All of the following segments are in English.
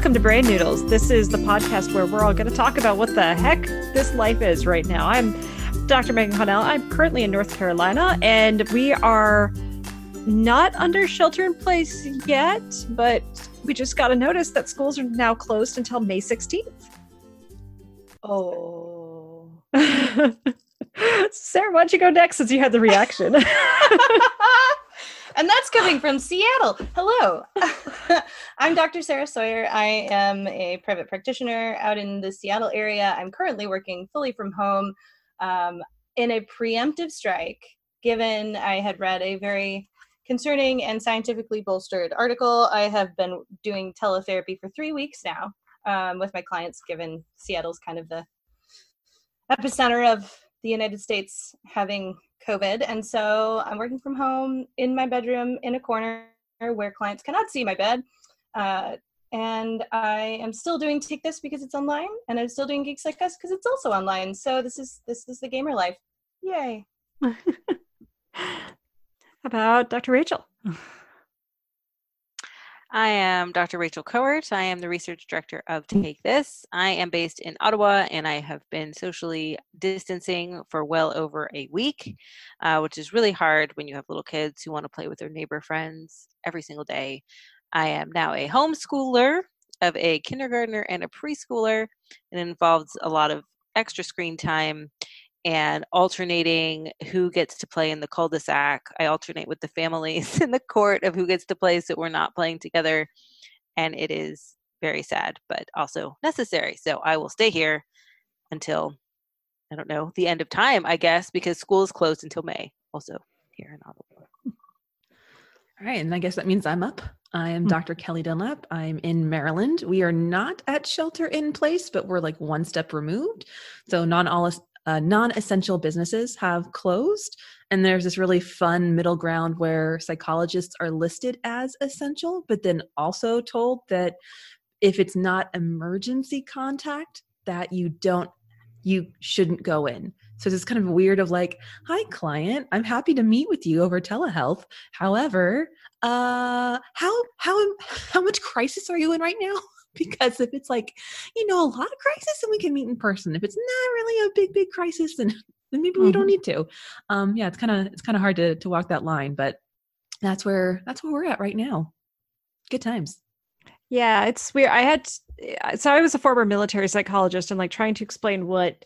Welcome to Brain Noodles. This is the podcast where we're all going to talk about what the heck this life is right now. I'm Dr. Megan Connell. I'm currently in North Carolina, and we are not under shelter in place yet, but we just got a notice that schools are now closed until May 16th. Oh. Sarah, why don't you go next since you had the reaction? and that's coming from Seattle. Hello. I'm Dr. Sarah Sawyer. I am a private practitioner out in the Seattle area. I'm currently working fully from home um, in a preemptive strike, given I had read a very concerning and scientifically bolstered article. I have been doing teletherapy for three weeks now um, with my clients, given Seattle's kind of the epicenter of the United States having COVID. And so I'm working from home in my bedroom in a corner where clients cannot see my bed. Uh, and I am still doing Take This because it's online, and I'm still doing Geeks Like Us because it's also online. So this is this is the gamer life. Yay! How about Dr. Rachel? I am Dr. Rachel Kowert. I am the research director of Take This. I am based in Ottawa and I have been socially distancing for well over a week, uh, which is really hard when you have little kids who want to play with their neighbor friends every single day. I am now a homeschooler of a kindergartner and a preschooler. And it involves a lot of extra screen time and alternating who gets to play in the cul-de-sac. I alternate with the families in the court of who gets to play so we're not playing together. And it is very sad, but also necessary. So I will stay here until, I don't know, the end of time, I guess, because school is closed until May, also here in Ottawa. All right. And I guess that means I'm up. I am hmm. Dr. Kelli Dunlap. I'm in Maryland. We are not at shelter in place, but we're like one step removed. So non all uh, non-essential businesses have closed. And there's this really fun middle ground where psychologists are listed as essential but then also told that if it's not emergency contact that you don't you shouldn't go in. So it's kind of weird of like hi client. I'm happy to meet with you over telehealth. However uh how how how much crisis are you in right now because if it's like you know a lot of crisis then we can meet in person. If it's not really a big big crisis then then maybe mm-hmm. we don't mm-hmm. need to. Um yeah it's kind of it's kind of hard to to walk that line but that's where that's where we're at right now. Good times. Yeah it's weird. I had so i was a former military psychologist and like trying to explain what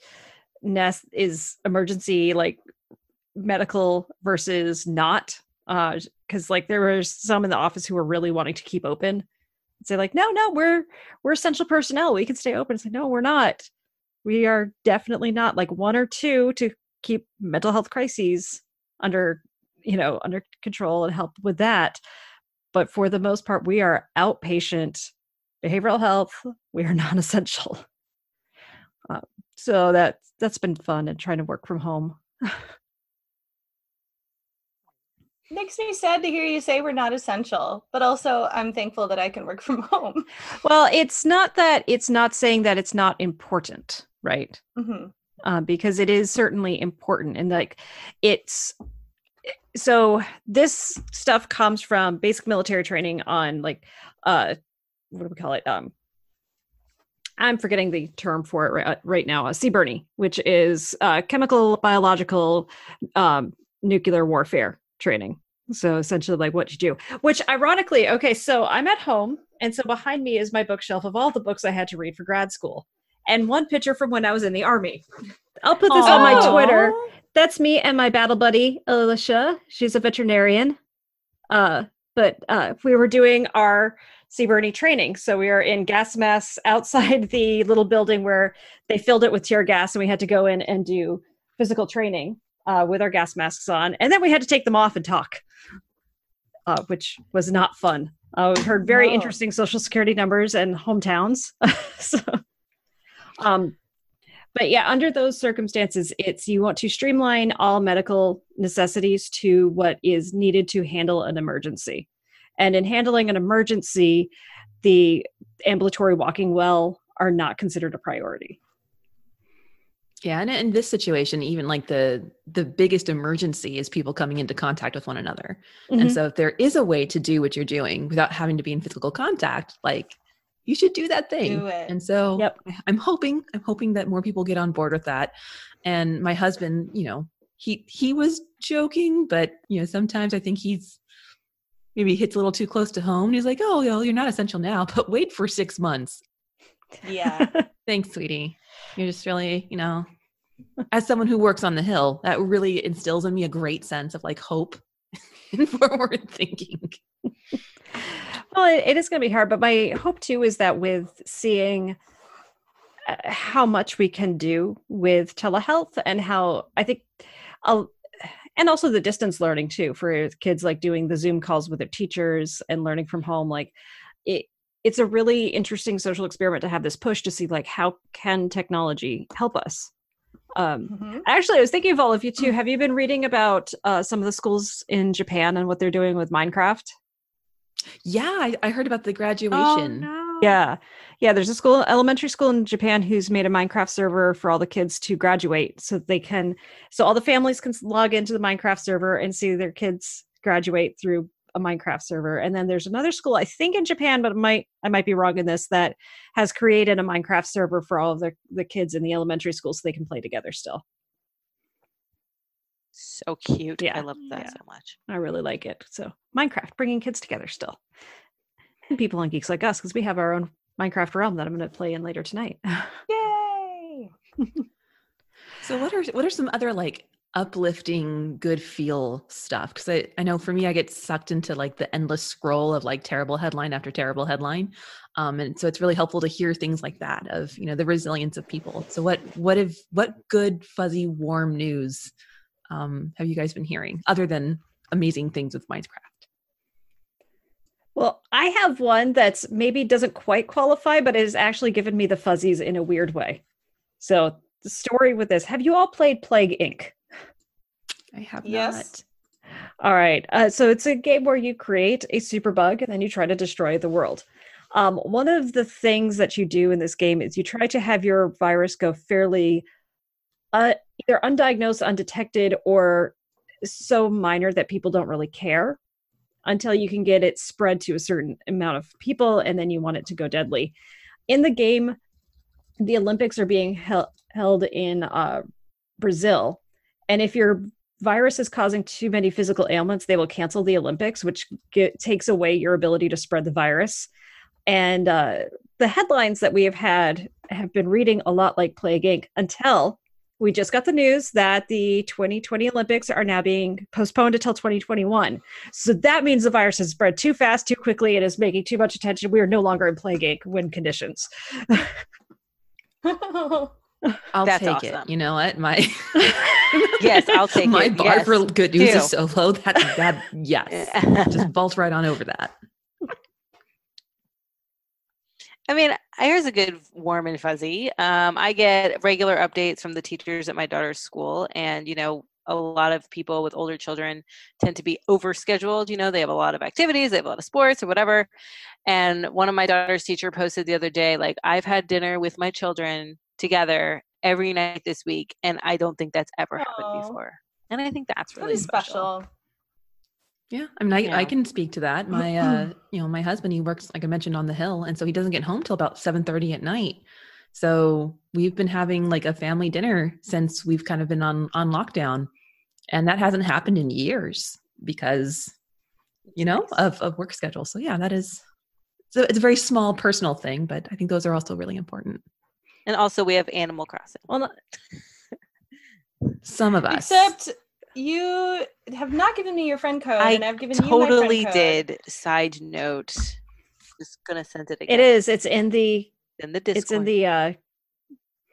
nest is emergency like medical versus not uh because like there was some in the office who were really wanting to keep open say like no no we're we're essential personnel. We can stay open. It's like no we're not. We are definitely not. Like one or two to keep mental health crises under you know under control and help with that. But for the most part we are outpatient behavioral health. We are non-essential. Uh, so that that's been fun and trying to work from home makes me sad to hear you say we're not essential, but also I'm thankful that I can work from home. Well, it's not that it's not saying that it's not important, right? Mm-hmm. Uh, because it is certainly important, and like it's so this stuff comes from basic military training on like uh what do we call it um I'm forgetting the term for it right, right now, uh, CBRNE, which is uh, chemical, biological, um, nuclear warfare training. So essentially, like what you do, which ironically, okay, so I'm at home, and so behind me is my bookshelf of all the books I had to read for grad school, and one picture from when I was in the army. I'll put this Aww. on my Twitter. That's me and my battle buddy Alicia. She's a veterinarian. Uh, but uh, we were doing our CBRNE training, so we are in gas masks outside the little building where they filled it with tear gas, and we had to go in and do physical training uh, with our gas masks on, and then we had to take them off and talk, uh, which was not fun. Uh, we heard very no. interesting social security numbers and hometowns. so, um, but yeah, under those circumstances, it's you want to streamline all medical necessities to what is needed to handle an emergency. And in handling an emergency, the ambulatory walking well are not considered a priority. Yeah, and in this situation, even like the the biggest emergency is people coming into contact with one another. Mm-hmm. And so if there is a way to do what you're doing without having to be in physical contact, like you should do that thing. Do it. And so Yep. I'm hoping, I'm hoping that more people get on board with that. And my husband, you know, he he was joking, but you know, sometimes I think he's maybe hits a little too close to home. He's like, "Oh, well, you're not essential now, but wait for six months." Yeah. Thanks, sweetie. You're just really, you know, as someone who works on the hill, that really instills in me a great sense of like hope and forward thinking. well, it, it is going to be hard, but my hope too is that with seeing uh, how much we can do with telehealth and how I think, I'll, and also the distance learning too for kids like doing the Zoom calls with their teachers and learning from home. Like it, it's a really interesting social experiment to have this push to see like how can technology help us. Um, Mhm. Actually, I was thinking of all of you too. Have you been reading about uh, some of the schools in Japan and what they're doing with Minecraft? Yeah, I, I heard about the Oh, graduation. no. Yeah. Yeah. There's a school, elementary school in Japan who's made a Minecraft server for all the kids to graduate so they can, so all the families can log into the Minecraft server and see their kids graduate through a Minecraft server. And then there's another school, I think in Japan, but it might, I might be wrong in this, that has created a Minecraft server for all of the, the kids in the elementary school so they can play together still. So cute. Yeah. I love that Yeah. so much. I really like it. So Minecraft, bringing kids together still. And people on Geeks Like Us, because we have our own Minecraft realm that I'm going to play in later tonight. Yay. So what are what are some other like uplifting good feel stuff because I, I know for me i get sucked into like the endless scroll of like terrible headline after terrible headline um, and so it's really helpful to hear things like that of you know the resilience of people so what what if what good fuzzy warm news um, have you guys been hearing other than amazing things with minecraft Well, I have one that's maybe doesn't quite qualify, but it has actually given me the fuzzies in a weird way. So, the story with this have you all played Plague Inc? I have Yes. All right. Uh, so, it's a game where you create a superbug and then you try to destroy the world. Um, one of the things that you do in this game is you try to have your virus go fairly uh, either undiagnosed, undetected, or so minor that people don't really care until you can get it spread to a certain amount of people and then you want it to go deadly. In the game, the Olympics are being hel- held in uh, Brazil. And if your virus is causing too many physical ailments, they will cancel the Olympics, which get, takes away your ability to spread the virus. And uh, the headlines that we have had have been reading a lot like Plague Inc. until we just got the news that the 2020 Olympics are now being postponed until 2021. So that means the virus has spread too fast, too quickly, and is making too much attention. We are no longer in Plague Inc. win conditions. i'll That's take awesome. it you know what my Yes, I'll take my it. bar Yes, good news do. is so low that that yes just vault right on over that I mean, here's a good warm and fuzzy. Um, I get regular updates from the teachers at my daughter's school, and you know, a lot of people with older children tend to be overscheduled. You know, they have a lot of activities, they have a lot of sports or whatever. And one of my daughter's teacher posted the other day, like, I've had dinner with my children together every night this week, and I don't think that's ever happened before. And I think that's really is special. Yeah, I mean, I, Yeah. I can speak to that. My, uh, you know, my husband, he works, like I mentioned, on the hill, and so he doesn't get home till about seven thirty at night. So we've been having like a family dinner since we've kind of been on on lockdown, and that hasn't happened in years because, you know, of of work schedule. So yeah, that is, so it's a very small personal thing, but I think those are also really important. And also, we have Animal Crossing. Well, not, Some of us, Except you have not given me your friend code, I and I've given you my friend Totally did. Side note. Just gonna send it again. it is. It's in the in the Discord. it's in the uh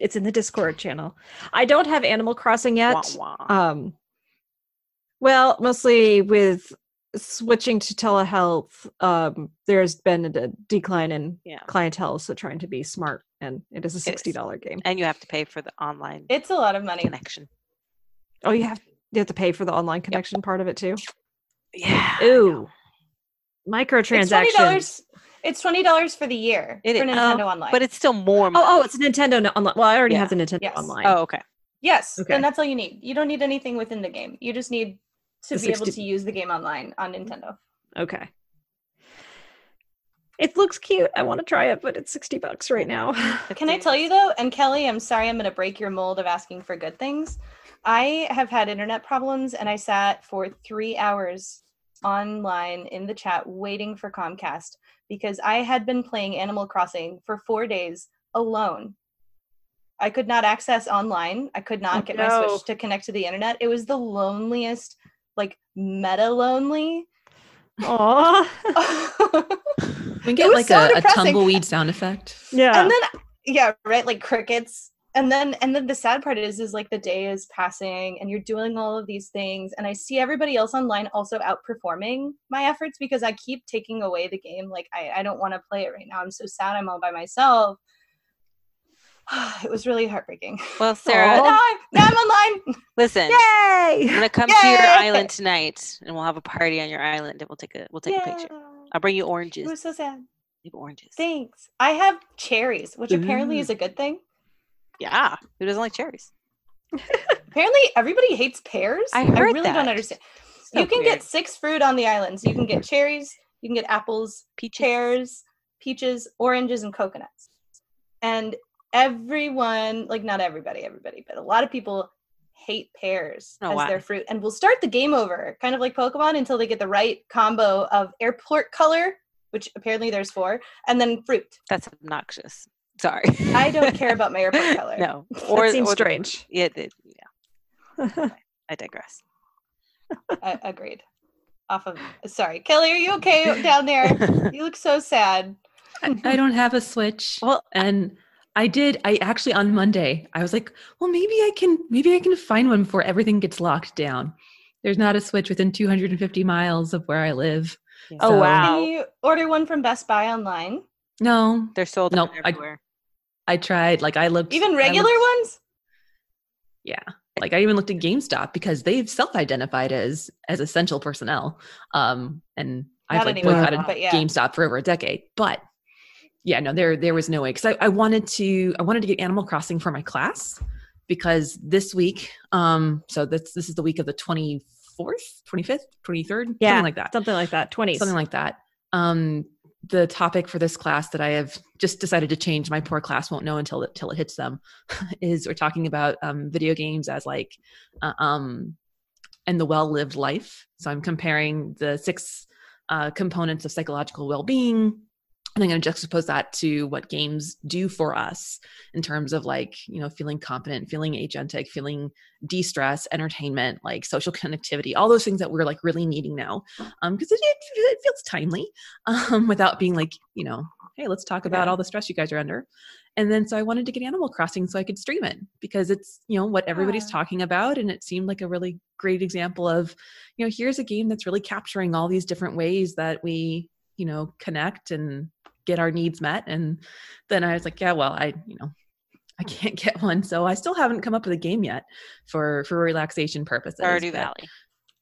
it's in the discord channel i don't have animal crossing yet Wah, wah. um well mostly with switching to telehealth um there's been a decline in yeah. clientele so trying to be smart and it is a $60 game And you have to pay for the online It's a lot of money. connection. oh you have you have to pay for the online connection part of it too Yeah. I ooh know. It's twenty microtransactions dollars. It's twenty dollars for the year It for is. Nintendo oh, Online. But it's still more. oh, oh money. oh it's nintendo no- online well i already Yeah. have the nintendo Yes. online Oh, okay. yes, Okay. then that's all you need. You don't need anything within the game. You just need to The be able to use the game online on Nintendo. Okay. It looks cute. I want to try it, but it's 60 bucks right now. Can I tell you though, and Kelli, I'm sorry I'm going to break your mold of asking for good things. I have had internet problems and I sat for three hours online in the chat waiting for Comcast because I had been playing Animal Crossing for four days alone. I could not access online. I could not get my. Switch to connect to the internet. It was the loneliest, like meta lonely. Aw. We get like so a, a tumbleweed sound effect. yeah. and then yeah right like crickets and then and then the sad part is is like the day is passing and you're doing all of these things and i see everybody else online also outperforming my efforts because i keep taking away the game like i, I don't want to play it right now i'm so sad i'm all by myself it was really heartbreaking Well, Sarah, now, I'm, now i'm online listen. Yay! I'm gonna come to your island tonight, and we'll have a party on your island, and we'll take a we'll take a picture. I'll bring you it oranges. was so sad We have oranges. thanks i have cherries which apparently is a mm. good thing Yeah. Who doesn't like cherries? apparently everybody hates pears I heard I really that. don't understand So you can weird. get six fruit on the islands. You can get cherries, you can get apples, peaches. pears, peaches, oranges, and coconuts. And everyone, like not everybody, everybody, but a lot of people hate pears Oh, as why? their fruit and will start the game over, kind of like Pokemon, until they get the right combo of airport color, which apparently there's four, and then fruit. That's obnoxious. Sorry. I don't care about my airport color. no. Or, that seems the- strange. yeah, it- yeah. I digress. I- agreed. Off of sorry, Kelli, are you okay down there? You look so sad. I, I don't have a switch. Well, and I did. I actually on Monday, I was like, well, maybe I can, maybe I can find one before everything gets locked down. There's not a switch within 250 miles of where I live. Yeah. Oh, So- wow. Can you order one from Best Buy online? No, They're sold Nope, out I- I tried. Like I looked, Even regular looked- ones? Yeah. Like I even looked at GameStop because they've self-identified as as essential personnel. Um, and I've Not like anymore, boycotted but yeah. GameStop for over a decade. But yeah, no, there there was no way because I, I wanted to I wanted to get Animal Crossing for my class because this week, um, so this this is the week of the twenty fourth, twenty fifth, twenty third, Yeah, something like that, Something like that. 20s. something like that. Um, the topic for this class that I have just decided to change, my poor class won't know until it, till it hits them, is we're talking about um, video games as like, uh, um, and the well lived life. So I'm comparing the six uh, components of psychological well being. And I'm going to juxtapose that to what games do for us in terms of like, you know, feeling confident, feeling agentic, feeling de stress, entertainment, like social connectivity, all those things that we're like really needing now. Um, because it, it, feels timely um, without being like, you know, hey, let's talk about all the stress you guys are under. And then so I wanted to get Animal Crossing so I could stream it because it's, you know, what everybody's talking about. And it seemed like a really great example of, you know, here's a game that's really capturing all these different ways that we, you know, connect and get our needs met. And then I was like, yeah, well, I, you know, I can't get one. So I still haven't come up with a game yet for for relaxation purposes. Stardew but- Valley.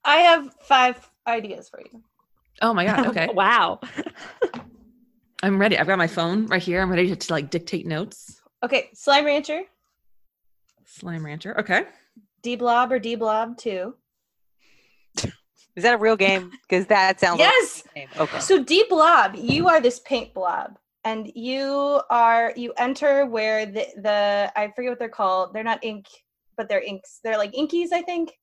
I have five ideas for you. Oh my God. Okay. wow. I'm ready. I've got my phone right here. I'm ready to, to like dictate notes. Okay, Slime Rancher, Slime Rancher. Okay. de Blob or de Blob 2. Is that a real game? Because that sounds Yes! like a game. Okay. So de Blob, you are this paint blob. And you are you enter where the the I forget what they're called. They're not ink, but they're inks. They're like inkies, I think.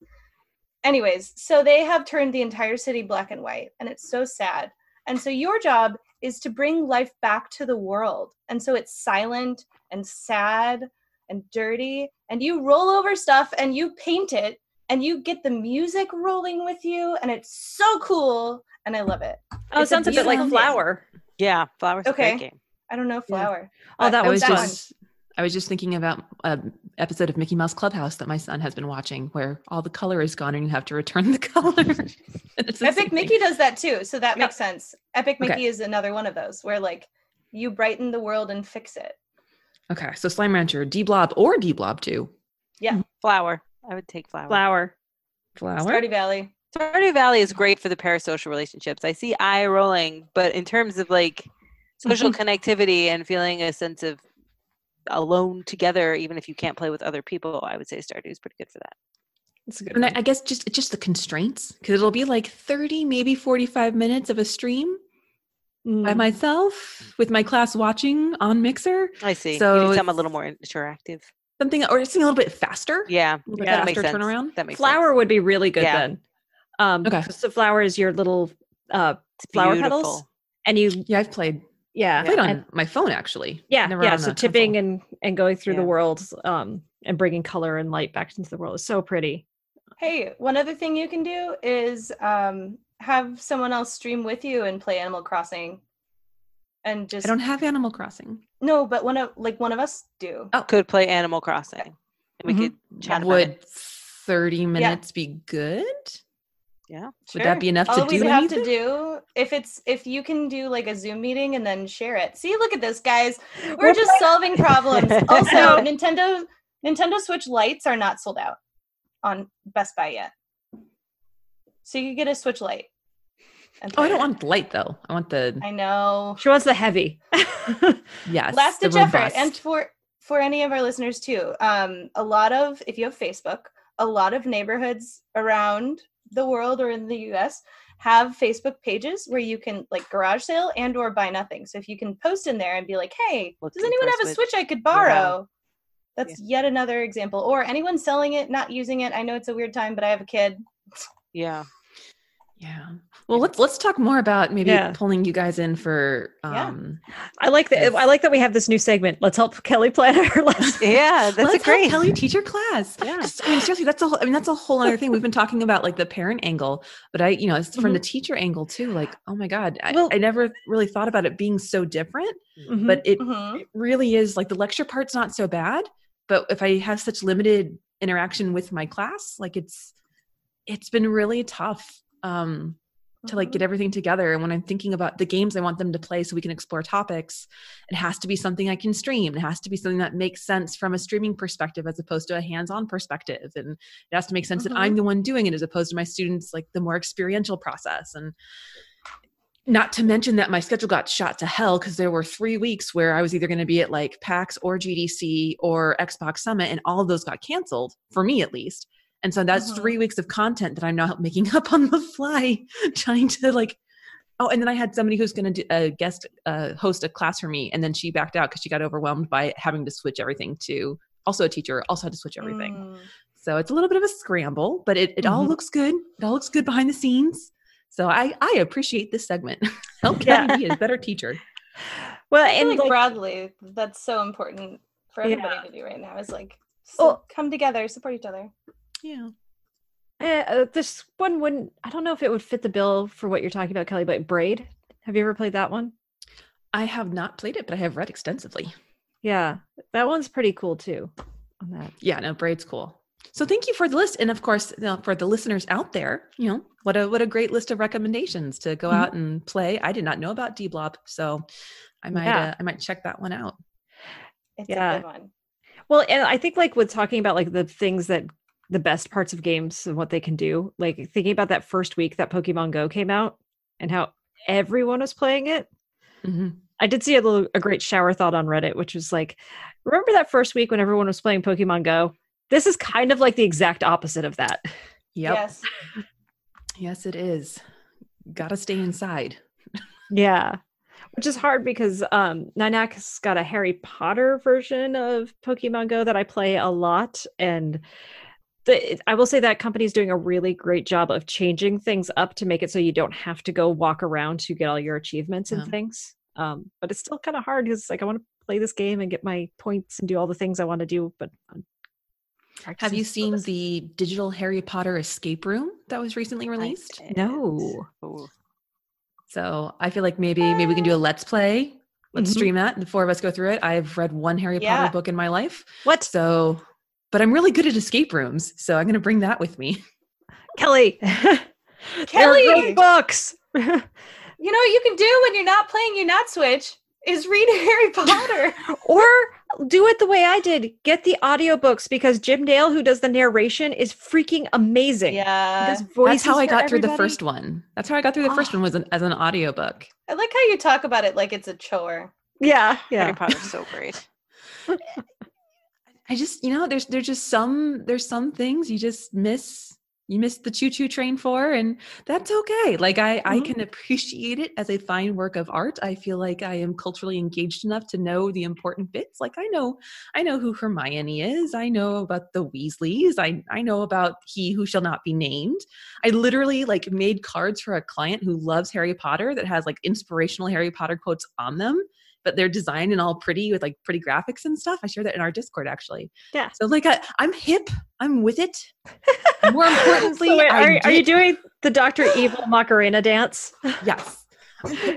Anyways, so they have turned the entire city black and white, and it's so sad. And so your job is to bring life back to the world. And so it's silent and sad and dirty, and you roll over stuff and you paint it, and you get the music rolling with you, and it's so cool, and I love it. Oh, it It's a sounds a bit like beautiful game. Flower. Yeah, Flowers. Okay. Okay. Game. I don't know flower. Oh, that I was that just I was just thinking about an episode of Mickey Mouse Clubhouse that my son has been watching where all the color is gone and you have to return the color. And it's Epic thing. Mickey does that too, so that Yep. makes sense. Epic Okay. Mickey is another one of those where like you brighten the world and fix it. Okay. So Slime Rancher, de Blob or de Blob 2. Flower. I would take flower. Flower. Flower. Stardew Valley. Stardew Valley is great for the parasocial relationships. I see eye rolling, but in terms of like social connectivity and feeling a sense of alone together, even if you can't play with other people, I would say Stardew is pretty good for that. That's a good And I, one. I guess just just the constraints because it'll be like 30, maybe 45 minutes of a stream. by Mm. myself with my class watching on Mixer. I see. you So need something a little more interactive. Something or something a little bit faster. Yeah, A little bit Yeah. that faster sense. turnaround. That makes flower would be really good Yeah. then. Um, Okay. So flower is your little uh, sense. flower Beautiful. petals, and you Yeah, I've played yeah I played on and- my phone actually. yeah Never yeah. So tipping console. and and going through the Yeah. world um, and bringing color and light back into the world is so pretty. Hey, one other thing you can do is um, have someone else stream with you and play Animal Crossing, and just I don't have Animal Crossing. no, but one of like one of us do. Oh. Could play Animal Crossing. And we Mhm. could chat about Would it. 30 minutes be good? Yeah. Would that be enough All to we do would have anything? to do if it's if you can do like a Zoom meeting and then share it. See, look at this, guys. We're We're just solving problems. Also. Nintendo Nintendo Switch lights are not sold out on Best Buy yet, so you could get a Switch Lite. Oh, I don't want the light though. I want the I know. She wants the heavy. yes. last ditch effort and for for any of our listeners too um a lot of if you have facebook a lot of neighborhoods around the world or in the us have facebook pages where you can like garage sale and or buy nothing so if you can post in there and be like hey does anyone have a Switch. switch i could Yeah. borrow that's yet another example or anyone selling it not using it i know it's a weird time but i have a kid Yeah. Yeah. Well, let's let's talk more about maybe Yeah. pulling you guys in for Yeah. um I like that. I like that we have this new segment. Let's help Kelli plan her lesson. Yeah. That's let's great. Kelli teach your class. Yeah. I mean, seriously, that's a whole, I mean, that's a whole other thing. We've been talking about like the parent angle, but I, you know, it's from the teacher angle too. Like, oh my God, I, Well- I never really thought about it being so different, Mhm. but it, Mhm. it really is like the lecture part's not so bad. But if I have such limited interaction with my class, like it's, it's been really tough. Um, to like get everything together. And when i'm thinking about the games i want them to play so we can explore topics it has to be something i can stream. It has to be something that makes sense from a streaming perspective as opposed to a hands-on perspective. And it has to make sense that i'm the one doing it as opposed to my students like the more experiential process. And not to mention that my schedule got shot to hell because there were three weeks where I was either going to be at like PAX or GDC or Xbox Summit, and all of those got canceled for me at least. And so that's Mhm. three weeks of content that I'm now making up on the fly, trying to like. Oh, and then I had somebody who's going to do a guest uh, host a class for me, and then she backed out because she got overwhelmed by having to switch everything to also a teacher, also had to switch everything. Mm. So it's a little bit of a scramble, but it, it all Mhm. looks good. It all looks good behind the scenes. So I, I appreciate this segment. Help Yeah. Kelli be a better teacher. well, and like like, broadly, that's so important for Yeah. everybody to do right now. Is like s- Well- come together, support each other. Yeah. eh, uh, this one wouldn't. I don't know if it would fit the bill for what you're talking about, Kelli. But Braid. Have you ever played that one? I have not played it, but I have read extensively. Yeah, that one's pretty cool too. On that. Yeah, no, Braid's cool. So thank you for the list, and of course, you know, for the listeners out there, you know, what a what a great list of recommendations to go Mhm. out and play. I did not know about de Blob, so I might Yeah. uh, I might check that one out. It's Yeah. a good one. Well, and I think like with talking about like the things that the best parts of games and what they can do, like thinking about that first week that Pokemon Go came out and how everyone was playing it. Mhm. I did see a little a great shower thought on Reddit, which was like, remember that first week when everyone was playing Pokemon Go? This is kind of like the exact opposite of that. Yep. Yes. Yes, it is. Got to stay inside. Yeah. Which is hard because um Niantic's got a Harry Potter version of Pokemon Go that I play a lot. And the, I will say that company is doing a really great job of changing things up to make it so you don't have to go walk around to get all your achievements and Yeah. things. Um, but it's still kind of hard because like I want to play this game and get my points and do all the things I want to do. But I'm Have you seen this- the digital Harry Potter escape room that was recently released? No. Ooh. So I feel like maybe maybe we can do a let's play. Let's Mhm. stream that. The four of us go through it. I've read one Harry Yeah. Potter book in my life. What? So but I'm really good at escape rooms. So I'm gonna bring that with me. Kelli. They're Kelli! books. You know what you can do when you're not playing your not switch is read Harry Potter. or do it the way I did. Get the audiobooks because Jim Dale, who does the narration, is freaking amazing. Yeah. does voices That's how I for got through the first one. That's how I got through the first Oh. one was an, as an audiobook. I like how you talk about it like it's a chore. Yeah, Harry yeah. Potter's so great. I just, you know, there's there's just some there's some things you just miss you missed the choo choo train for and that's okay. Like i i mm-hmm. can appreciate it as a fine work of art. I feel like i am culturally engaged enough to know the important bits. Like i know i know who hermione is. I know about the weasleys. I i know about he who shall not be named. I literally like made cards for a client who loves harry potter that has like inspirational harry potter quotes on them but they're designed and all pretty with like pretty graphics and stuff. I share that in our Discord actually. Yeah. So like I, I'm hip. I'm with it. More importantly, So wait, I are, are you doing the Doctor Evil Macarena dance? Yes.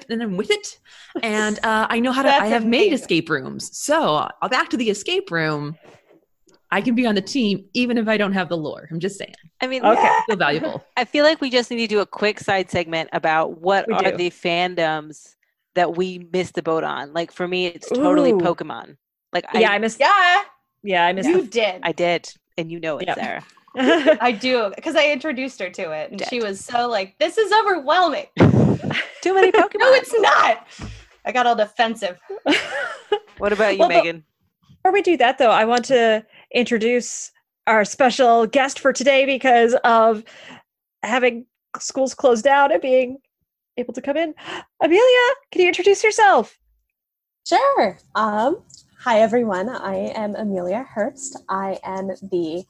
And I'm with it. And uh, I know how to, That's I have made escape rooms. So uh, back to the escape room. I can be on the team even if I don't have the lore. I'm just saying. I mean, Okay. I feel valuable. I feel like we just need to do a quick side segment about what We are do. the fandoms that we missed the boat on. Like for me, it's totally Ooh. Pokemon. Like yeah, I, I missed. Yeah, Yeah, I missed. you did. I did, and you know it, Yep. Sarah. I do because I introduced her to it, and she was so like, "This is overwhelming." Too many Pokemon. no, it's not. I got all defensive. what about you, Well, Megan? Before we do that, though, I want to introduce our special guest for today because of having schools closed down and being able to come in. Amelia, can you introduce yourself? Sure. Um, hi, everyone. I am Amelia Herbst. I am the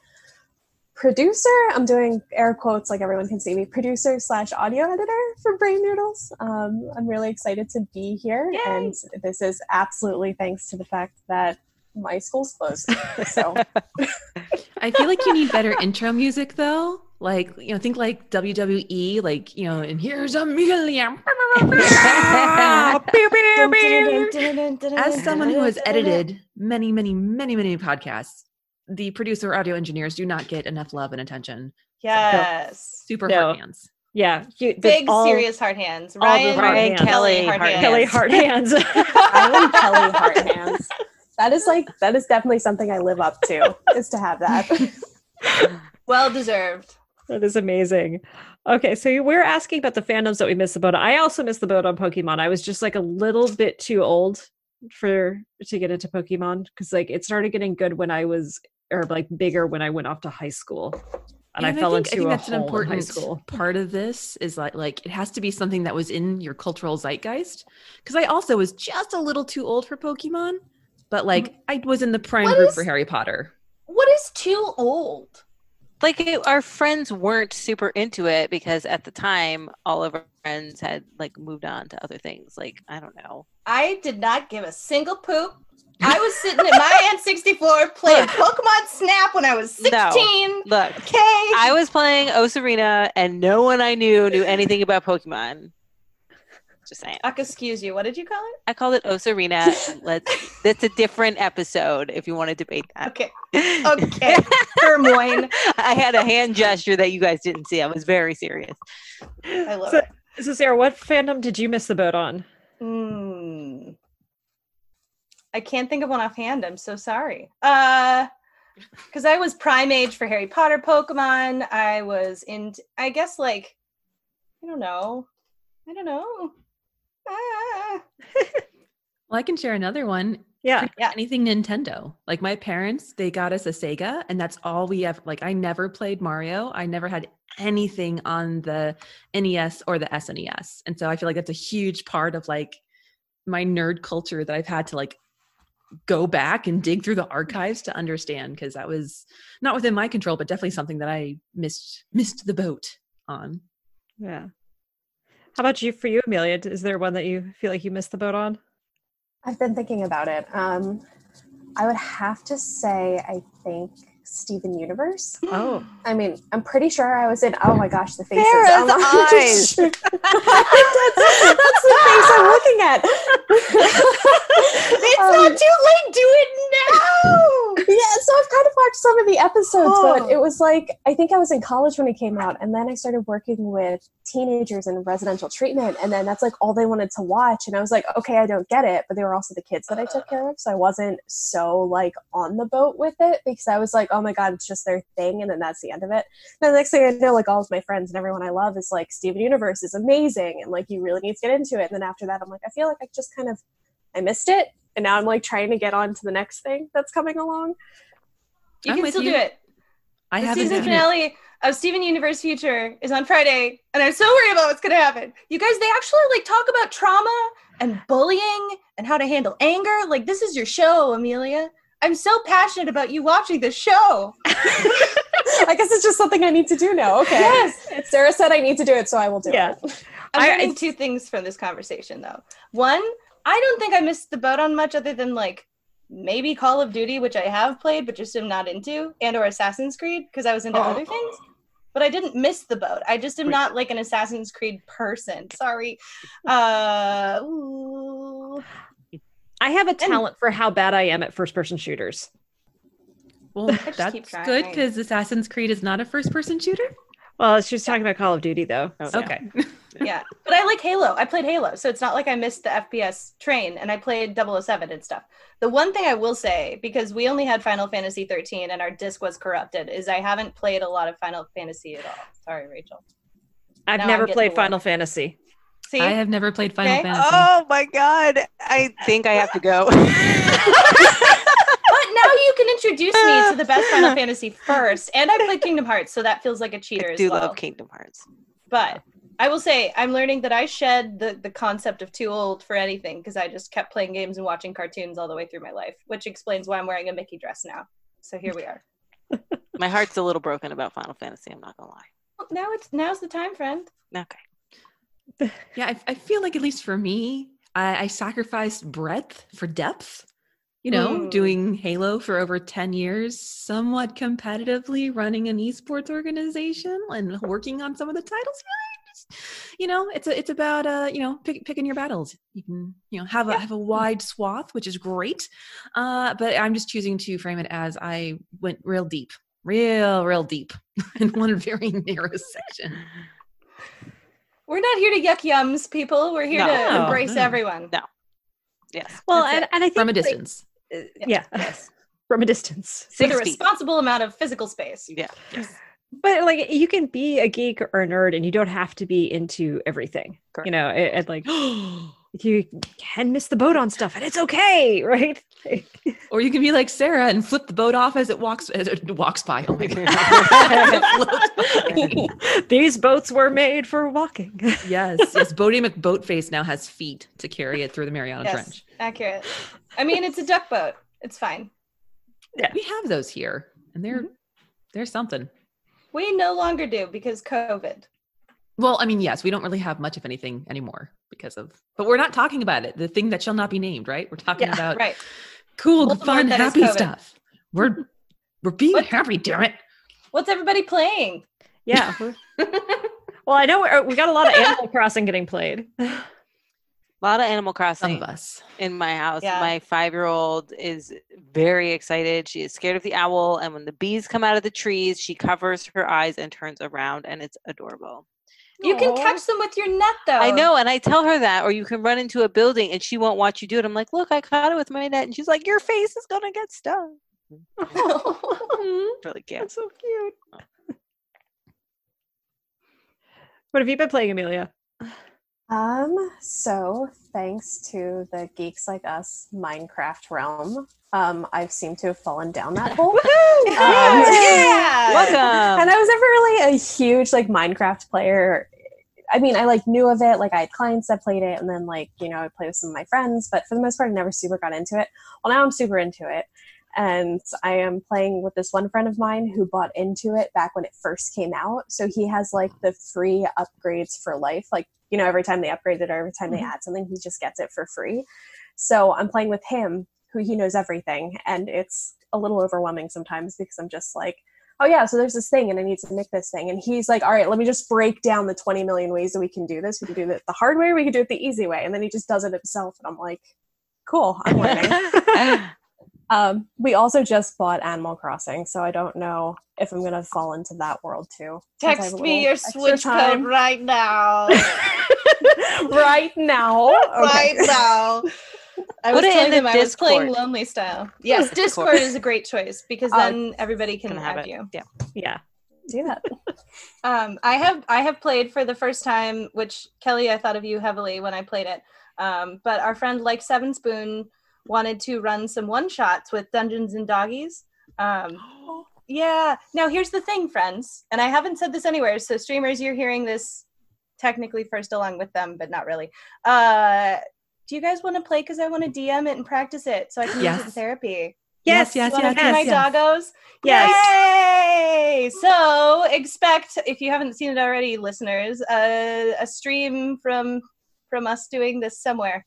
producer. I'm doing air quotes like everyone can see me. Producer slash audio editor for Brain Noodles. Um, I'm really excited to be here, Yay. and this is absolutely thanks to the fact that my school's closed. So I feel like you need better intro music though. Like, you know, think like WWE, like, you know, and here's Amelia. As someone who has edited many, many, many, many podcasts, the producer audio engineers do not get enough love and attention. Yes, Super No. hard hands. Yeah, you, big all- serious hard hands. all Ryan, hard Ryan hands. Kelli, Kelli hard hard hands. Kelli Hard Hands. I Kelli Heart Hands. That is like that is definitely something I live up to is to have that. Well deserved. That is amazing. Okay, so we're asking about the fandoms that we missed the boat. I also missed the boat on Pokemon. I was just like a little bit too old for to get into Pokemon because like it started getting good when I was or like bigger when I went off to high school, and I fell think, into a that's hole an in high important school. part of this is like like it has to be something that was in your cultural zeitgeist. Because I also was just a little too old for Pokemon, but like I was in the prime What group is- for Harry Potter. What is too old? like it, our friends weren't super into it because at the time all of our friends had like moved on to other things like i don't know I did not give a single poop. I was sitting at my N64 playing Look. Pokemon Snap when I was 16. look Okay. i was playing Osarina and no one i knew knew anything about pokemon just saying Uck, excuse you. What did you call it? i called it Osarina. let's that's a different episode if you want to debate that Okay. Okay. Hermione. i had a hand gesture that you guys didn't see i was very serious I love So, it. so Sarah, what fandom did you miss the boat on? Mm. I can't think of one offhand. I'm so sorry. Uh because I was prime age for Harry Potter Pokemon. I was in I guess like I don't know. I don't know. Ah. Well, I can share another one. Yeah, much anything Nintendo. Like my parents, they got us a Sega, and that's all we ever like. I never played Mario. I never had anything on the NES or the SNES, and so I feel like that's a huge part of like my nerd culture that I've had to like go back and dig through the archives to understand because that was not within my control, but definitely something that I missed missed the boat on. yeah. How about you? For you, Amelia, is there one that you feel like you missed the boat on? I've been thinking about it. Um, I would have to say I think Steven Universe. Oh, I mean, I'm pretty sure I was in. Oh my gosh, the faces! Farrah's Oh eyes. that's, that's the face I'm looking at. it's Um, not too late. Do it now. Yeah, so I've kind of watched some of the episodes, Oh. but it was like I think I was in college when it came out, and then I started working with teenagers in residential treatment, and then that's like all they wanted to watch, and I was like, okay, I don't get it, but they were also the kids that I took care of, so I wasn't so like on the boat with it because I was like, oh my god, it's just their thing, and then that's the end of it. And the next thing I know, like all of my friends and everyone I love is like Steven Universe is amazing, and like you really need to get into it, and then after that, I'm like, I feel like I just kind of I missed it, and now I'm like trying to get on to the next thing that's coming along. You I'm can still you. do it. I The haven't season seen it. finale of Steven Universe Future is on Friday, and I'm so worried about what's gonna happen. You guys, they actually like talk about trauma and bullying and how to handle anger. Like this is your show, Amelia. I'm so passionate about you watching this show. I guess it's just something I need to do now. Okay. Yes. Sarah said I need to do it, so I will do Yeah. it. I'm I- learning two things from this conversation, though. One, I don't think I missed the boat on much other than like maybe Call of Duty, which I have played but just am not into, and or Assassin's Creed because I was into Oh. other things. But I didn't miss the boat. I just am Wait. not like an Assassin's Creed person. Sorry. Uh, ooh. I have a talent for how bad I am at first person shooters. Well, that's good because Assassin's Creed is not a first-person shooter. Well, she was talking about Call of Duty though. so- Okay. Yeah, but I like Halo. I played Halo, so it's not like I missed the FPS train, and I played 007 and stuff. The one thing I will say, because we only had Final Fantasy 13 and our disc was corrupted, is I haven't played a lot of Final Fantasy at all. Sorry, Rachel. I've Now never played to work. Final Fantasy. See, I have never played Final Okay. Fantasy. Oh my god. I think I have to go. but now you can introduce me to the best Final Fantasy first, and I played Kingdom Hearts, so that feels like a cheater I as do well. love Kingdom Hearts. But I will say, I'm learning that I shed the, the concept of too old for anything because I just kept playing games and watching cartoons all the way through my life, which explains why I'm wearing a Mickey dress now. So here we are. My heart's a little broken about Final Fantasy, I'm not gonna lie. Well, Now it's now's the time, friend. Okay. Yeah, I, I feel like at least for me, I, I sacrificed breadth for depth. You know, Mm. doing Halo for over 10 years, somewhat competitively running an esports organization and working on some of the titles. Yeah, just- You know, it's a, it's about uh, you know, pick, picking your battles. You can, you know, have a have a wide swath, which is great. Uh, but I'm just choosing to frame it as I went real deep, real, real deep in one very narrow section. We're not here to yuck yums, people. We're here No. to No, embrace no. everyone. No. Yes. Well, and, and I think From a like, distance. uh, yeah, Yes. from a distance. With Six a feet. responsible amount of physical space. Yeah. Yes. But like, you can be a geek or a nerd, and you don't have to be into everything. You know, it, it like you can miss the boat on stuff, and it's okay, right? Or you can be like Sarah and flip the boat off as it walks as it walks by. Oh my God. By. These boats were made for walking. yes, yes. Boaty McBoatface now has feet to carry it through the Mariana Yes, Trench. accurate. I mean, it's a duck boat. It's fine. yeah We have those here, and they're mm-hmm. they're something. We no longer do because COVID. Well, I mean, yes, we don't really have much of anything anymore because of, but we're not talking about it. The thing that shall not be named, right? We're talking Yeah, about Right. cool, Voldemort fun, happy stuff. We're we're being What? happy, damn it. What's everybody playing? yeah. well, I know we're, we got a lot of Animal Crossing getting played. A lot of Animal Some Crossing of us. in my house. Yeah. My five year old is very excited. She is scared of the owl. And when the bees come out of the trees, she covers her eyes and turns around, and it's adorable. You can catch them with your net, though. I know. And I tell her that, or you can run into a building and she won't watch you do it. I'm like, look, I caught it with my net. And she's like, your face is going to get stuck. Really cute. That's so cute. What have you been playing, Amelia? Um, so thanks to the geeks like us Minecraft realm, um, I've seemed to have fallen down that hole. Um, yeah. Welcome. and I was never really a huge like Minecraft player. I mean, I like knew of it, like I had clients that played it, and then like you know I play with some of my friends, but for the most part, I never super got into it. Well, now I'm super into it, and I am playing with this one friend of mine who bought into it back when it first came out. So he has like the free upgrades for life, like you know every time they upgrade it or every time they mm-hmm. add something, he just gets it for free. So I'm playing with him, who he knows everything, and it's a little overwhelming sometimes because I'm just like oh yeah, so there's this thing and I need to make this thing. And he's like, all right, let me just break down the 20 million ways that we can do this. We can do it the hard way, or we can do it the easy way. And then he just does it himself. And I'm like, cool, I'm learning. um, we also just bought Animal Crossing, so I don't know if I'm gonna fall into that world too. since I have Text me your switch time. code right now. right now. right Okay. now. I Put was it in telling the them I was playing Lonely Style. Yes, Discord. Discord is a great choice because Uh, then everybody can Can have add it. you. Yeah. yeah. Do that. Um, I have I have played for the first time, which Kelli, I thought of you heavily when I played it. Um, but our friend like Seven Spoon wanted to run some one shots with Dungeons and Doggies. Um, Yeah. Now here's the thing, friends, and I haven't said this anywhere. So streamers, you're hearing this technically first along with them, but not really. Uh, do you guys want to play? Because I want to DM it and practice it so I can use it in therapy. Yes, Yes, yes, yes, yes, my yes. doggos? Yes. Yay! So expect, if you haven't seen it already, listeners, uh, a stream from from us doing this somewhere.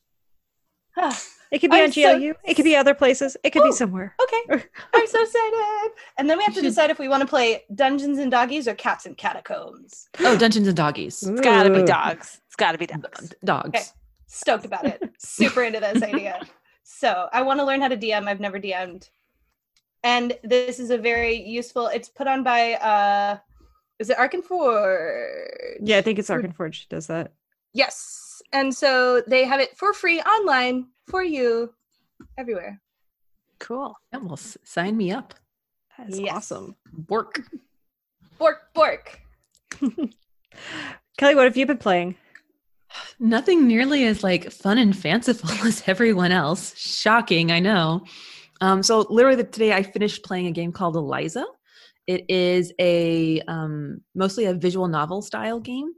Okay, It could be I'm on so- GLU. It could be other places. It could Ooh. be somewhere. Okay. I'm so excited. And then we have to decide if we want to play Dungeons and Doggies or Cats and Catacombs. Oh, Dungeons and Doggies. It's got to be dogs. It's got to be dogs. D- Dogs. Okay. Stoked about it. Super into this idea. So I want to learn how to DM. I've never DM'd. And this is a very useful, it's put on by uh is it Arkenforge? Yeah, I think it's Arkenforge does that. Yes. And so they have it for free online for you everywhere. Cool. Yeah, well, s- sign me up. That is Yes. awesome. Work. Bork bork. Kelli, what have you been playing? Nothing nearly as like fun and fanciful as everyone else. Shocking, I know. Um, so literally the- today I finished playing a game called Eliza. It is a um, mostly a visual novel style game,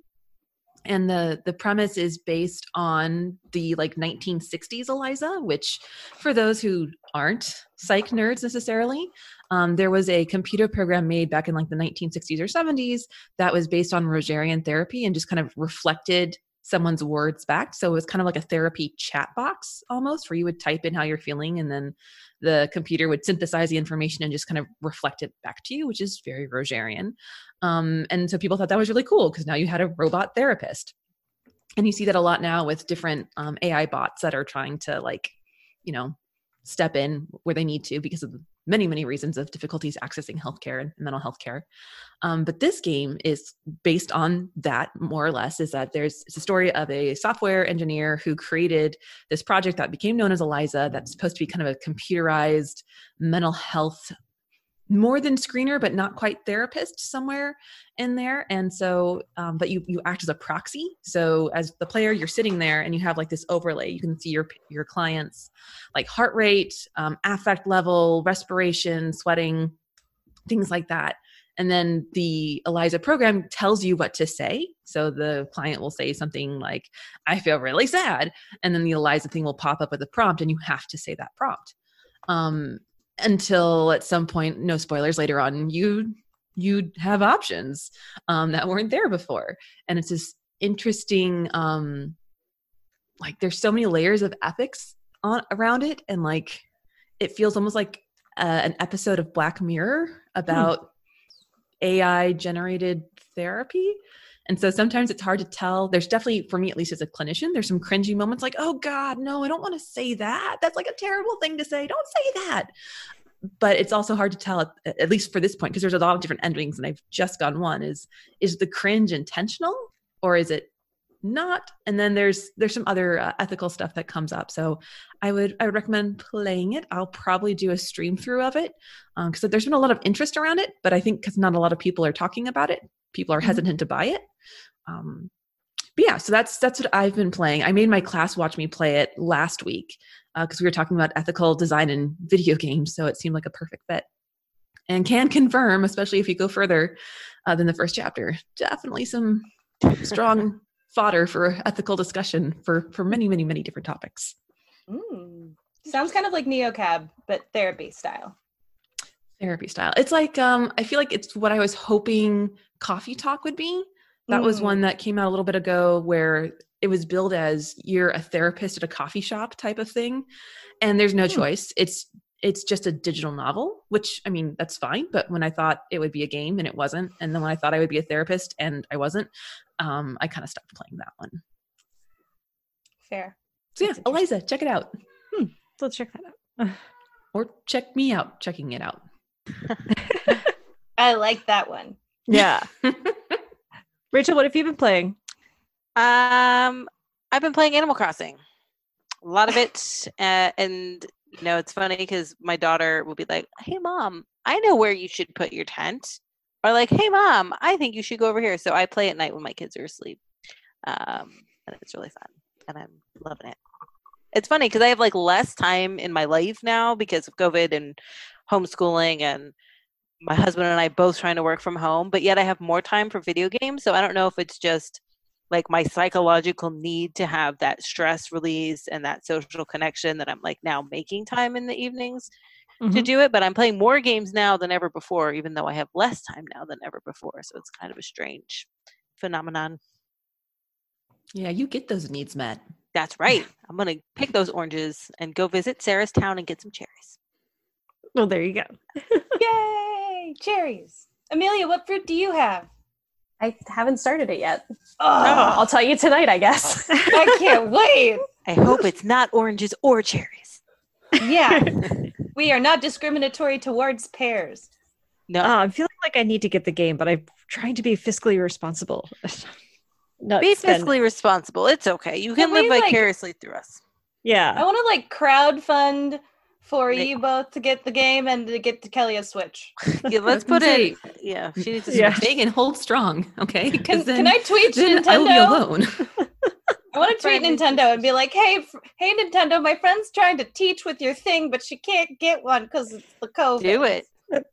and the the premise is based on the like 1960s Eliza, which for those who aren't psych nerds necessarily, um, there was a computer program made back in like the 1960s or 70s that was based on Rogerian therapy and just kind of reflected someone's words back. So it was kind of like a therapy chat box almost, where you would type in how you're feeling and then the computer would synthesize the information and just kind of reflect it back to you, which is very Rogerian. Um, and so people thought that was really cool because now you had a robot therapist. And you see that a lot now with different um, AI bots that are trying to like, you know, step in where they need to because of many, many reasons of difficulties accessing healthcare and mental health care. Um, but this game is based on that more or less is that there's it's a story of a software engineer who created this project that became known as Eliza that's supposed to be kind of a computerized mental health more than screener but not quite therapist somewhere in there. And so um, but you you act as a proxy. So as the player you're sitting there and you have like this overlay. You can see your your clients like heart rate um, affect level respiration sweating things like that. And then the eliza program tells you what to say. So the client will say something like i feel really sad. And then the eliza thing will pop up with a prompt and you have to say that prompt. Um, until at some point no spoilers later on you you have options um, that weren't there before. And it's this interesting um, like there's so many layers of ethics on around it and like it feels almost like uh, an episode of black mirror about ai generated therapy and so sometimes it's hard to tell. There's definitely for me at least as a clinician there's some cringy moments like oh god no i don't want to say that. That's like a terrible thing to say. Don't say that. But it's also hard to tell at, least for this point because there's a lot of different endings and i've just gone one is is the cringe intentional or is it not? And then there's there's some other uh, ethical stuff that comes up. So i would i would recommend playing it. I'll probably do a stream through of it because there's been a lot of interest around it but i think because not a lot of people are talking about it people are Mhm. hesitant to buy it um but yeah so that's that's what i've been playing i made my class watch me play it last week because we were talking about ethical design in video games so it seemed like a perfect fit and can confirm especially if you go further uh, than the first chapter definitely some strong fodder for ethical discussion for for many many many different topics Mm. Sounds kind of like Neocab, but therapy style. therapy style it's like um i feel like it's what i was hoping coffee talk would be that was Mm. one that came out a little bit ago where it was billed as you're a therapist at a coffee shop type of thing and there's no Hmm. choice it's it's just a digital novel which i mean that's fine but when i thought it would be a game and it wasn't and then when i thought i would be a therapist and i wasn't um i kind of stopped playing that one Fair. so yeah That's interesting. eliza check it out So let's check that out. or check me out checking it out I like that one. Yeah. Rachel, what have you been playing? Um, I've been playing Animal Crossing, a lot of it, uh, and you know it's funny because my daughter will be like, "Hey, mom, I know where you should put your tent," or like, "Hey, mom, I think you should go over here." So I play at night when my kids are asleep, um, and it's really fun, and I'm loving it. It's funny because I have like less time in my life now because of COVID and homeschooling and my husband and I both trying to work from home, but yet I have more time for video games. So I don't know if it's just like my psychological need to have that stress release and that social connection that I'm like now making time in the evenings to Mhm. do it. But I'm playing more games now than ever before, even though I have less time now than ever before. So it's kind of a strange phenomenon. Yeah, you get those needs met. That's right. I'm going to pick those oranges and go visit Sarah's town and get some cherries. Well, there you go. Yay! Cherries. Amelia, what fruit do you have? I haven't started it yet. Oh, I'll tell you tonight, I guess. I can't wait. I hope it's not oranges or cherries. Yeah, we are not discriminatory towards pears. No, Uh, I'm feeling like I need to get the game, but I'm trying to be fiscally responsible. Not be spend- fiscally responsible. It's okay. You can, Can live we, like- vicariously through us. Yeah. I want to like crowd fund for They- you both to get the game and to get to Kelli a Switch. Yeah, let's put in. say, Yeah, she needs to Yeah. switch. Megan, hold strong, okay? Can, Because then, can I tweet then I will be Nintendo? alone. I want to tweet Nintendo and be like, "Hey, f- hey, Nintendo, my friend's trying to teach with your thing, but she can't get one because it's the COVID." Do it.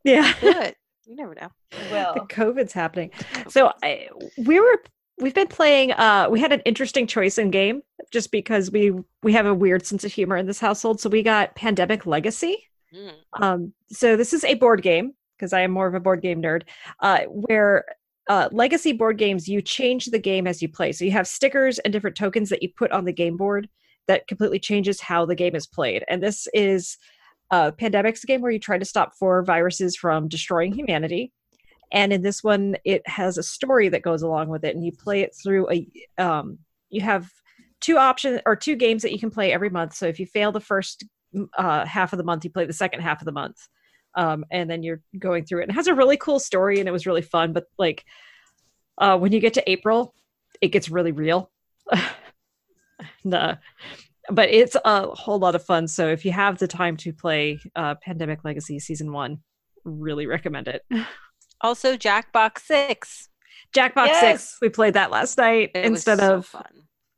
Yeah. Do it. You never know. Well, The COVID's happening. So I, we were we've been playing uh we had an interesting choice in game just because we we have a weird sense of humor in this household. So we got Pandemic Legacy. Mm. Um so this is a board game because I am more of a board game nerd uh where uh, legacy board games, you change the game as you play. So you have stickers and different tokens that you put on the game board that completely changes how the game is played. And this is uh, Pandemic's game where you try to stop four viruses from destroying humanity. And in this one, it has a story that goes along with it, and you play it through a. Um, you have two options or two games that you can play every month. So if you fail the first uh, half of the month, you play the second half of the month um, and then you're going through it. And it has a really cool story, and it was really fun. But like uh, when you get to April, it gets really real. nah. But it's a whole lot of fun. So if you have the time to play uh, Pandemic Legacy Season One, really recommend it. Also, Jackbox Six. Jackbox Yes. Six, we played that last night It instead so of fun.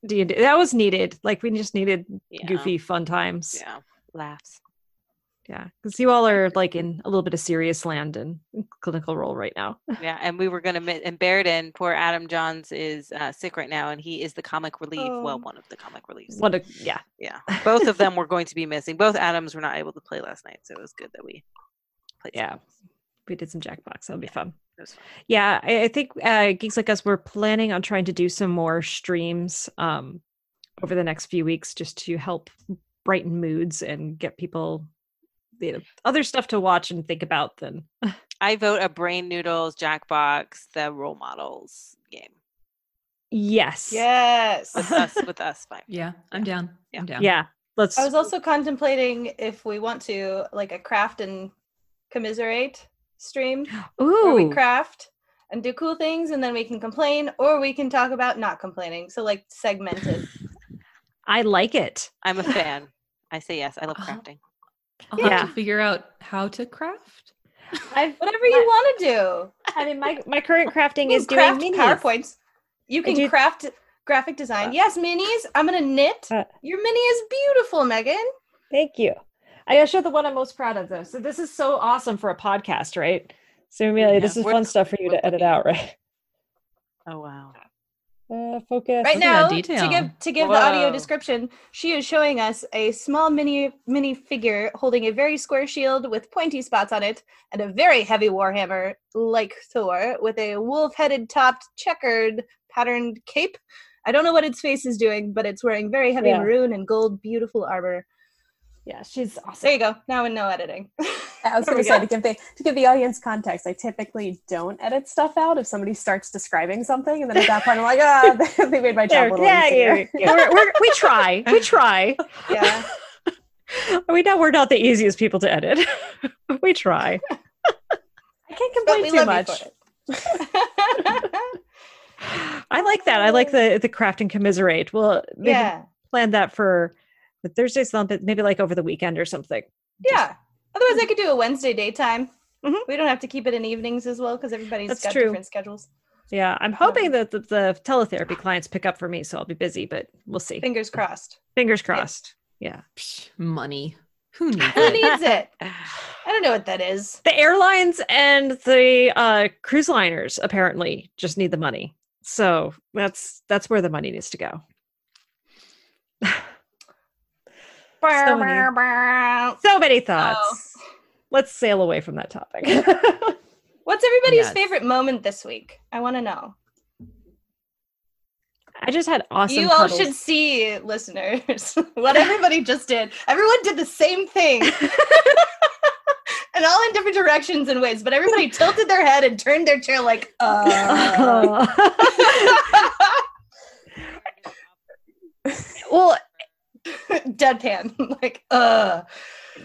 D and D. That was needed. Like we just needed Yeah. goofy, fun times. Yeah, laughs. Yeah, because you all are like in a little bit of serious land and clinical role right now. Yeah, and we were gonna mi- and Bairden, poor Adam Johns is uh, sick right now, and he is the comic relief. Well, Oh. one of the comic reliefs. What a yeah. Yeah, both of them were going to be missing. Both Adams were not able to play last night, so it was good that we played. Yeah. Some. we did some Jackbox. That'll be fun. It was fun. Yeah, I, I think uh, geeks like us we're planning on trying to do some more streams um, over the next few weeks, just to help brighten moods and get people you know, other stuff to watch and think about. Then I vote a Brain Noodles Jackbox the role models game yes, yes. with us with us five. Yeah, I'm down. Yeah. I'm down. yeah. Let's. I was also contemplating if we want to like a craft and commiserate stream where we craft and do cool things and then we can complain or we can talk about not complaining. So like segmented. I like it. I'm a fan. I say yes. I love Uh-huh. crafting. I'll Yeah. have to figure out how to craft. I've Whatever you want to do. I mean, my my current crafting You is can doing minis. PowerPoints. You can do- craft graphic design. Uh, yes, minis. I'm gonna knit. uh, Your mini is beautiful, Megan. Thank you. I gotta show the one I'm most proud of though. So this is so awesome for a podcast, right? So Amelia, this is fun stuff for you to edit out, right? Oh wow. Uh, focus. Right Look now, to give to give the audio description, she is showing us a small mini mini figure holding a very square shield with pointy spots on it, and a very heavy warhammer like Thor with a wolf-headed topped checkered patterned cape. I don't know what its face is doing, but it's wearing very heavy Yeah. maroon and gold, beautiful armor. Yeah, she's awesome. There you go. Now with no editing. I was going to say to give the to give the audience context. I typically don't edit stuff out if somebody starts describing something, and then at that point I'm like, ah, they made my job There, a little yeah, easier. yeah, yeah. We're, we're, we try. We try. yeah. We know we're not the easiest people to edit. we try. I can't complain too much. you for it. I like that. I like the the craft and commiserate. Well, yeah. plan that for the Thursday slump, but maybe like over the weekend or something. Yeah. Otherwise, I could do a Wednesday daytime. Mhm. We don't have to keep it in evenings as well because everybody's That's got true. different schedules. Yeah, I'm hoping that the, the teletherapy clients pick up for me, so I'll be busy, but we'll see. Fingers crossed. Fingers crossed. Yeah. Psh, money. Who needs Who it? needs it? I don't know what that is. The airlines and the uh, cruise liners apparently just need the money. So that's that's where the money needs to go. So many- So many thoughts. Oh. Let's sail away from that topic. What's everybody's Yes. favorite moment this week? I want to know. I just had awesome. you all cuddles. should see, listeners, what everybody just did. Everyone did the same thing. and all in different directions and ways, but everybody tilted their head and turned their chair like, uh. well, deadpan. like, uh.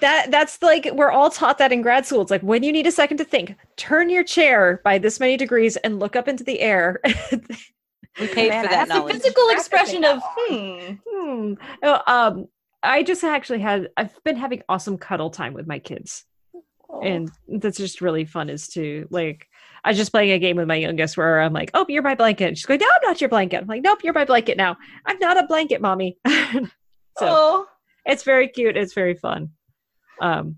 that that's like we're all taught that in grad school. It's like when you need a second to think, turn your chair by this many degrees and look up into the air. We paid Man, for that have to The knowledge. physical Practicing expression of, hmm. Hmm. Oh, um, I just actually had I've been having awesome cuddle time with my kids. Oh. and that's just really fun is to like i was just playing a game with my youngest where i'm like oh you're my blanket she's going no i'm not your blanket i'm like nope you're my blanket now i'm not a blanket mommy so oh. it's very cute it's very fun um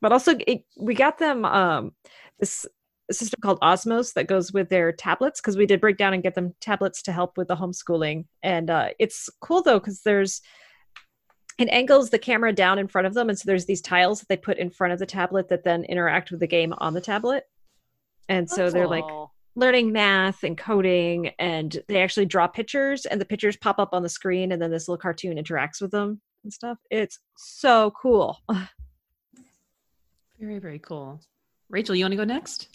but also it, we got them um this system called osmos that goes with their tablets because we did break down and get them tablets to help with the homeschooling and uh it's cool though because there's it angles the camera down in front of them and so there's these tiles that they put in front of the tablet that then interact with the game on the tablet and so they're like. Learning math and coding and they actually draw pictures and the pictures pop up on the screen and then this little cartoon interacts with them and stuff it's so cool Very, very cool. Rachel, you want to go next?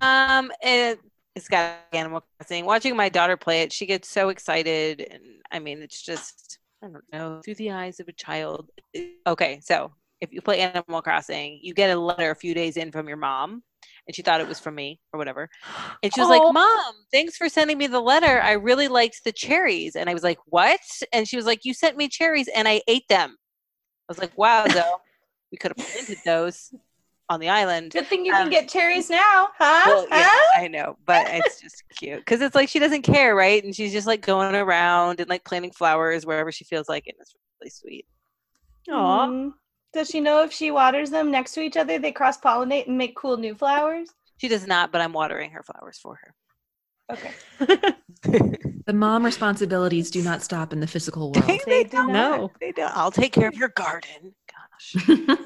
Um, it, it's got Animal Crossing. Watching my daughter play it, she gets so excited, and I mean, it's just I don't know through the eyes of a child. Okay, so if you play Animal Crossing, you get a letter a few days in from your mom, and she thought it was from me or whatever, and she was Oh. like, "Mom, thanks for sending me the letter. I really liked the cherries," and I was like, "What?" And she was like, "You sent me cherries, and I ate them." I was like, "Wow, though, we could have planted those on the island." Good thing you can Um, get cherries now, huh? Well, yeah, huh? I know, but it's just cute because it's like she doesn't care, right? And she's just like going around and like planting flowers wherever she feels like it. And it's really sweet. Aw. Mm. Does she know if she waters them next to each other, they cross pollinate and make cool new flowers? She does not, but I'm watering her flowers for her. Okay. The mom responsibilities do not stop in the physical world. They do not. no They don't. I'll take care of your garden. Gosh.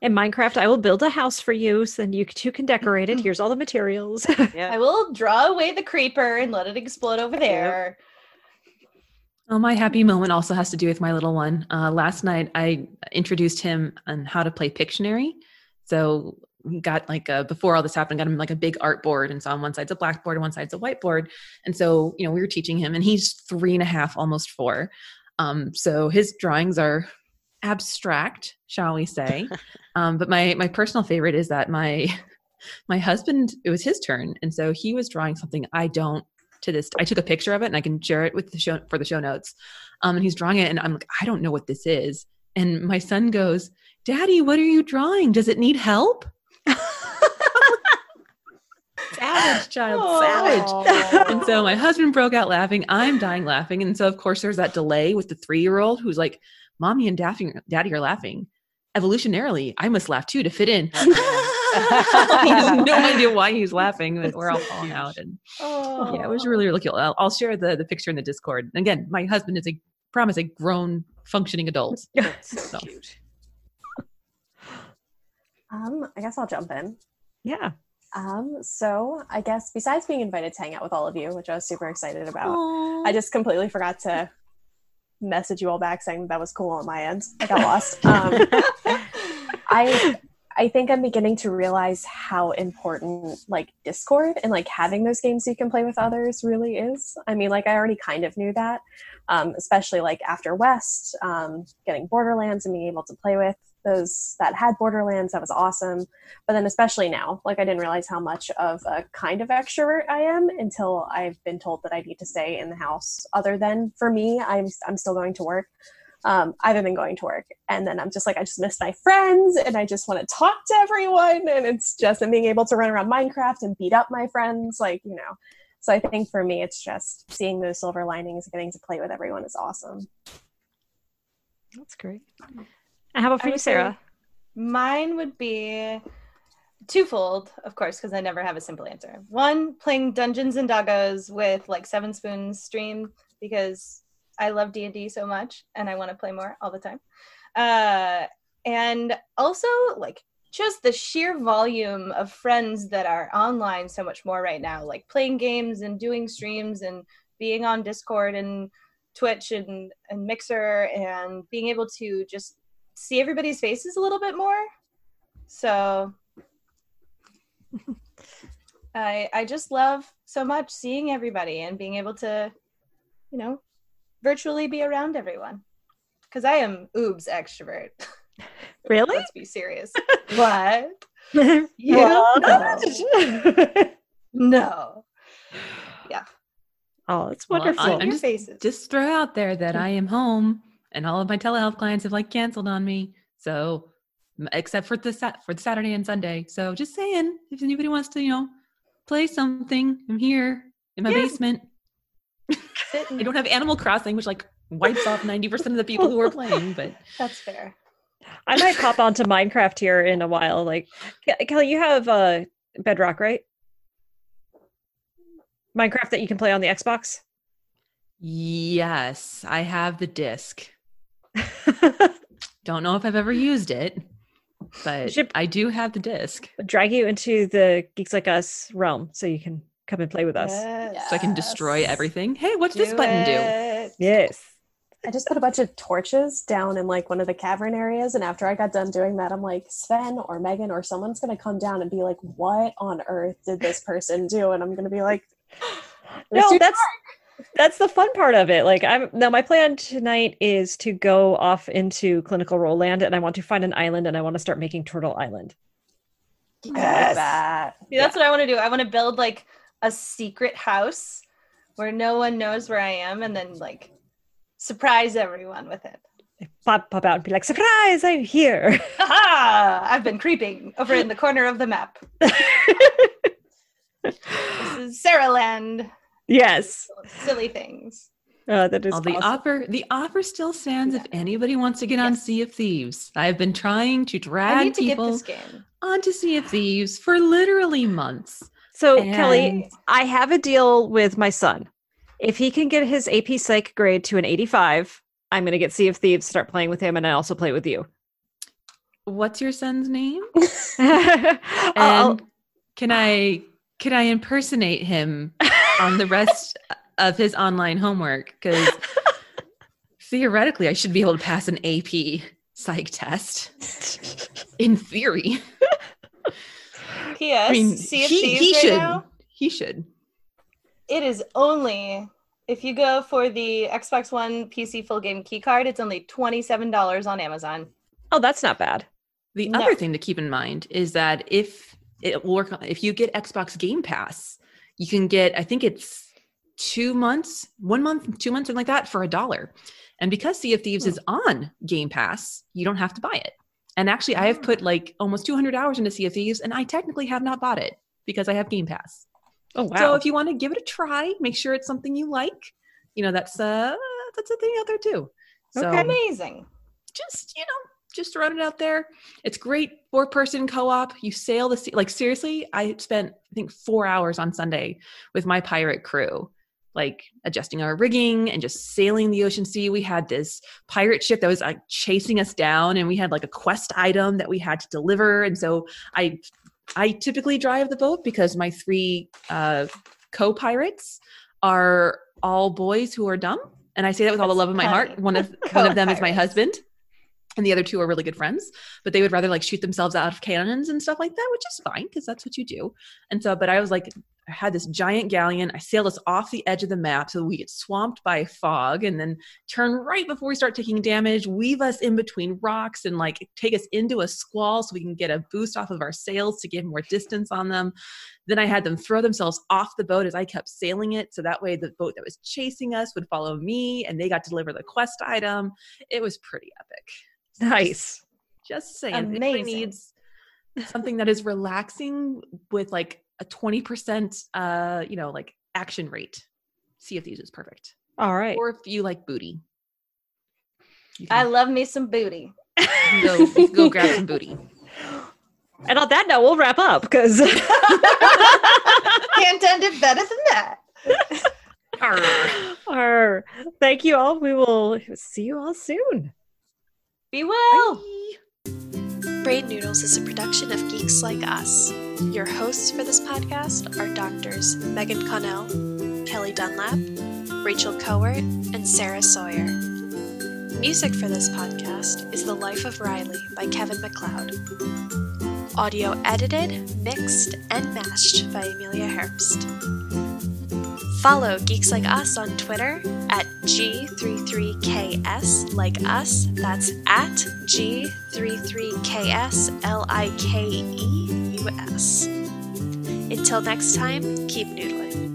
in minecraft i will build a house for you so then you two can decorate it here's all the materials yeah. I will draw away the creeper and let it explode over there. Oh, my happy moment also has to do with my little one. Uh, last night, I introduced him on how to play Pictionary. So he got like a, before all this happened, got him like a big art board, and so on one side's a blackboard and one side's a whiteboard. And so you know we were teaching him, and he's three and a half, almost four. Um, so his drawings are abstract, shall we say? um, but my my personal favorite is that my my husband it was his turn, and so he was drawing something I don't to this i took a picture of it and i can share it with the show for the show notes. Um, and he's drawing it and i'm like i don't know what this is. And my son goes daddy what are you drawing? Does it need help? Savage child savage. And so my husband broke out laughing. I'm dying laughing. And so of course there's that delay with the three-year-old who's like mommy and daddy, daddy are laughing. Evolutionarily i must laugh too to fit in no idea why he's laughing but we're all falling out and Oh. yeah, it was really, really cool. I'll, I'll share the, the picture in the Discord. And again, my husband is a promise a grown functioning adult. That's So. so cute. Um, I guess I'll jump in. yeah Um, so I guess besides being invited to hang out with all of you, which I was super excited about, I just completely forgot to message you all back saying that was cool on my end. I got lost. Um, I I think I'm beginning to realize how important like Discord and like having those games you can play with others really is. I mean, like I already kind of knew that, um, especially like after West, um, getting Borderlands and being able to play with those that had Borderlands. That was awesome. But then especially now, like I didn't realize how much of a kind of extrovert I am until I've been told that I need to stay in the house. Other than for me, I'm I'm still going to work um, I haven't been going to work. And then I'm just like, I just miss my friends and I just want to talk to everyone. And it's just, and being able to run around Minecraft and beat up my friends, like, you know. So I think for me, it's just seeing those silver linings and getting to play with everyone is awesome. that's great And how about for you, Sarah? Mine would be twofold, of course, because I never have a simple answer. One, playing Dungeons and Doggos with like Seven Spoons stream because I love D and D so much and I want to play more all the time. Uh, and also like just the sheer volume of friends that are online so much more right now, like playing games and doing streams and being on Discord and Twitch and, and Mixer and being able to just see everybody's faces a little bit more. So I I just love so much seeing everybody and being able to, you know, virtually be around everyone. Cause I am oobs extrovert. Really? Let's be serious. what? You Well, no. Yeah. oh, it's Well, I- wonderful. I'm just- faces. Just throw out there that I am home and all of my telehealth clients have like canceled on me. So except for the sat for the Saturday and Sunday. So just saying, if anybody wants to, you know, play something, I'm here in my Yeah. basement. Sit I don't have Animal Crossing, which like wipes off 90% of the people who are playing, but That's fair. I might pop onto Minecraft here in a while. Like, Kelli, you have uh, Bedrock, right? Minecraft that you can play on the Xbox. yes, I have the disc. Don't know if I've ever used it, but I do have the disc. Drag you into the Geeks Like Us realm so you can come and play with us. Yes. So I can destroy everything. Hey, what's this Do button do? Yes. I just put a bunch of torches down in like one of the cavern areas, and after I got done doing that, I'm like, Sven or Megan or someone's gonna come down and be like, "What on earth did this person do?" And I'm gonna be like, No, that's that's the fun part of it. Like I'm now my plan tonight is to go off into clinical role land and I want to find an island and I want to start making Turtle Island. I like Yes. that." See, that's what I want to do. I want to build like a secret house where no one knows where I am and then like surprise everyone with it. Pop pop out and be like, surprise, I'm here. Haha! I've been creeping over in the corner of the map. This is Sarah Land. yes. Silly things. Oh, that is Well, the awesome. offer the offer still stands if anybody wants to get on Sea of Thieves. I've been trying to I drag need to get people this game. onto Sea of Thieves for literally months. So And- Kelli, I have a deal with my son. If he can get his AP Psych grade to an 85, I'm going to get Sea of Thieves, start playing with him, and I also play with you. What's your son's name? I'll- And can I can I impersonate him on the rest of his online homework? Because theoretically, I should be able to pass an AP psych test. In theory, P.S. I mean, sea of he, Thieves he right should. now. He should. It is only if you go for the Xbox One PC full game key card, it's only twenty-seven dollars on Amazon. oh, that's not bad. The No. other thing to keep in mind is that if it will work, if you get Xbox Game Pass, you can get, I think it's two months, one month, two months, something like that for a dollar. And because Sea of Thieves hmm. is on Game Pass, you don't have to buy it. And actually, I have put like almost 200 hours into Sea of Thieves, and I technically have not bought it because I have Game Pass. Oh wow. So if you want to give it a try, make sure it's something you like. You know, that's uh that's a thing out there too. So Okay. Amazing. just you know just throwing it out there it's great four person co-op you sail the sea like seriously i spent i think four hours on sunday with my pirate crew like adjusting our rigging and just sailing the ocean sea. We had this pirate ship that was like chasing us down and we had like a quest item that we had to deliver. And so i i typically drive the boat because my three uh co-pirates are all boys who are dumb. And i say that with all the love of my heart. one of one of them is my husband and the other two are really good friends. But they would rather like shoot themselves out of cannons and stuff like that which is fine because that's what you do. And so but i was like i had this giant galleon i sailed us off the edge of the map so we get swamped by fog and then turn right before we start taking damage weave us in between rocks and like take us into a squall so we can get a boost off of our sails to give more distance on them then i had them throw themselves off the boat as i kept sailing it so that way the boat that was chasing us would follow me and they got to deliver the quest item it was pretty epic nice. just saying, Amazing. needs something that is relaxing with like a 20% uh, you know, like action rate. Sea of Thieves is perfect. All right. Or if you like booty. you I love me some booty. Go, go grab some booty. And on that note, we'll wrap up because Can't end it better than that. our thank you all. We will see you all soon. Be well. Brain Noodles is a production of Geeks Like Us. Your hosts for this podcast are doctors Megan Connell, Kelli Dunlap, Rachel Kowert, and Sarah Sawyer. Music for this podcast is The Life of Riley by Kevin MacLeod. Audio edited, mixed, and mashed by Amelia Herbst. Follow Geeks Like Us on Twitter at G33KS like us. That's at G33KS L I K E U S. Until next time, keep noodling.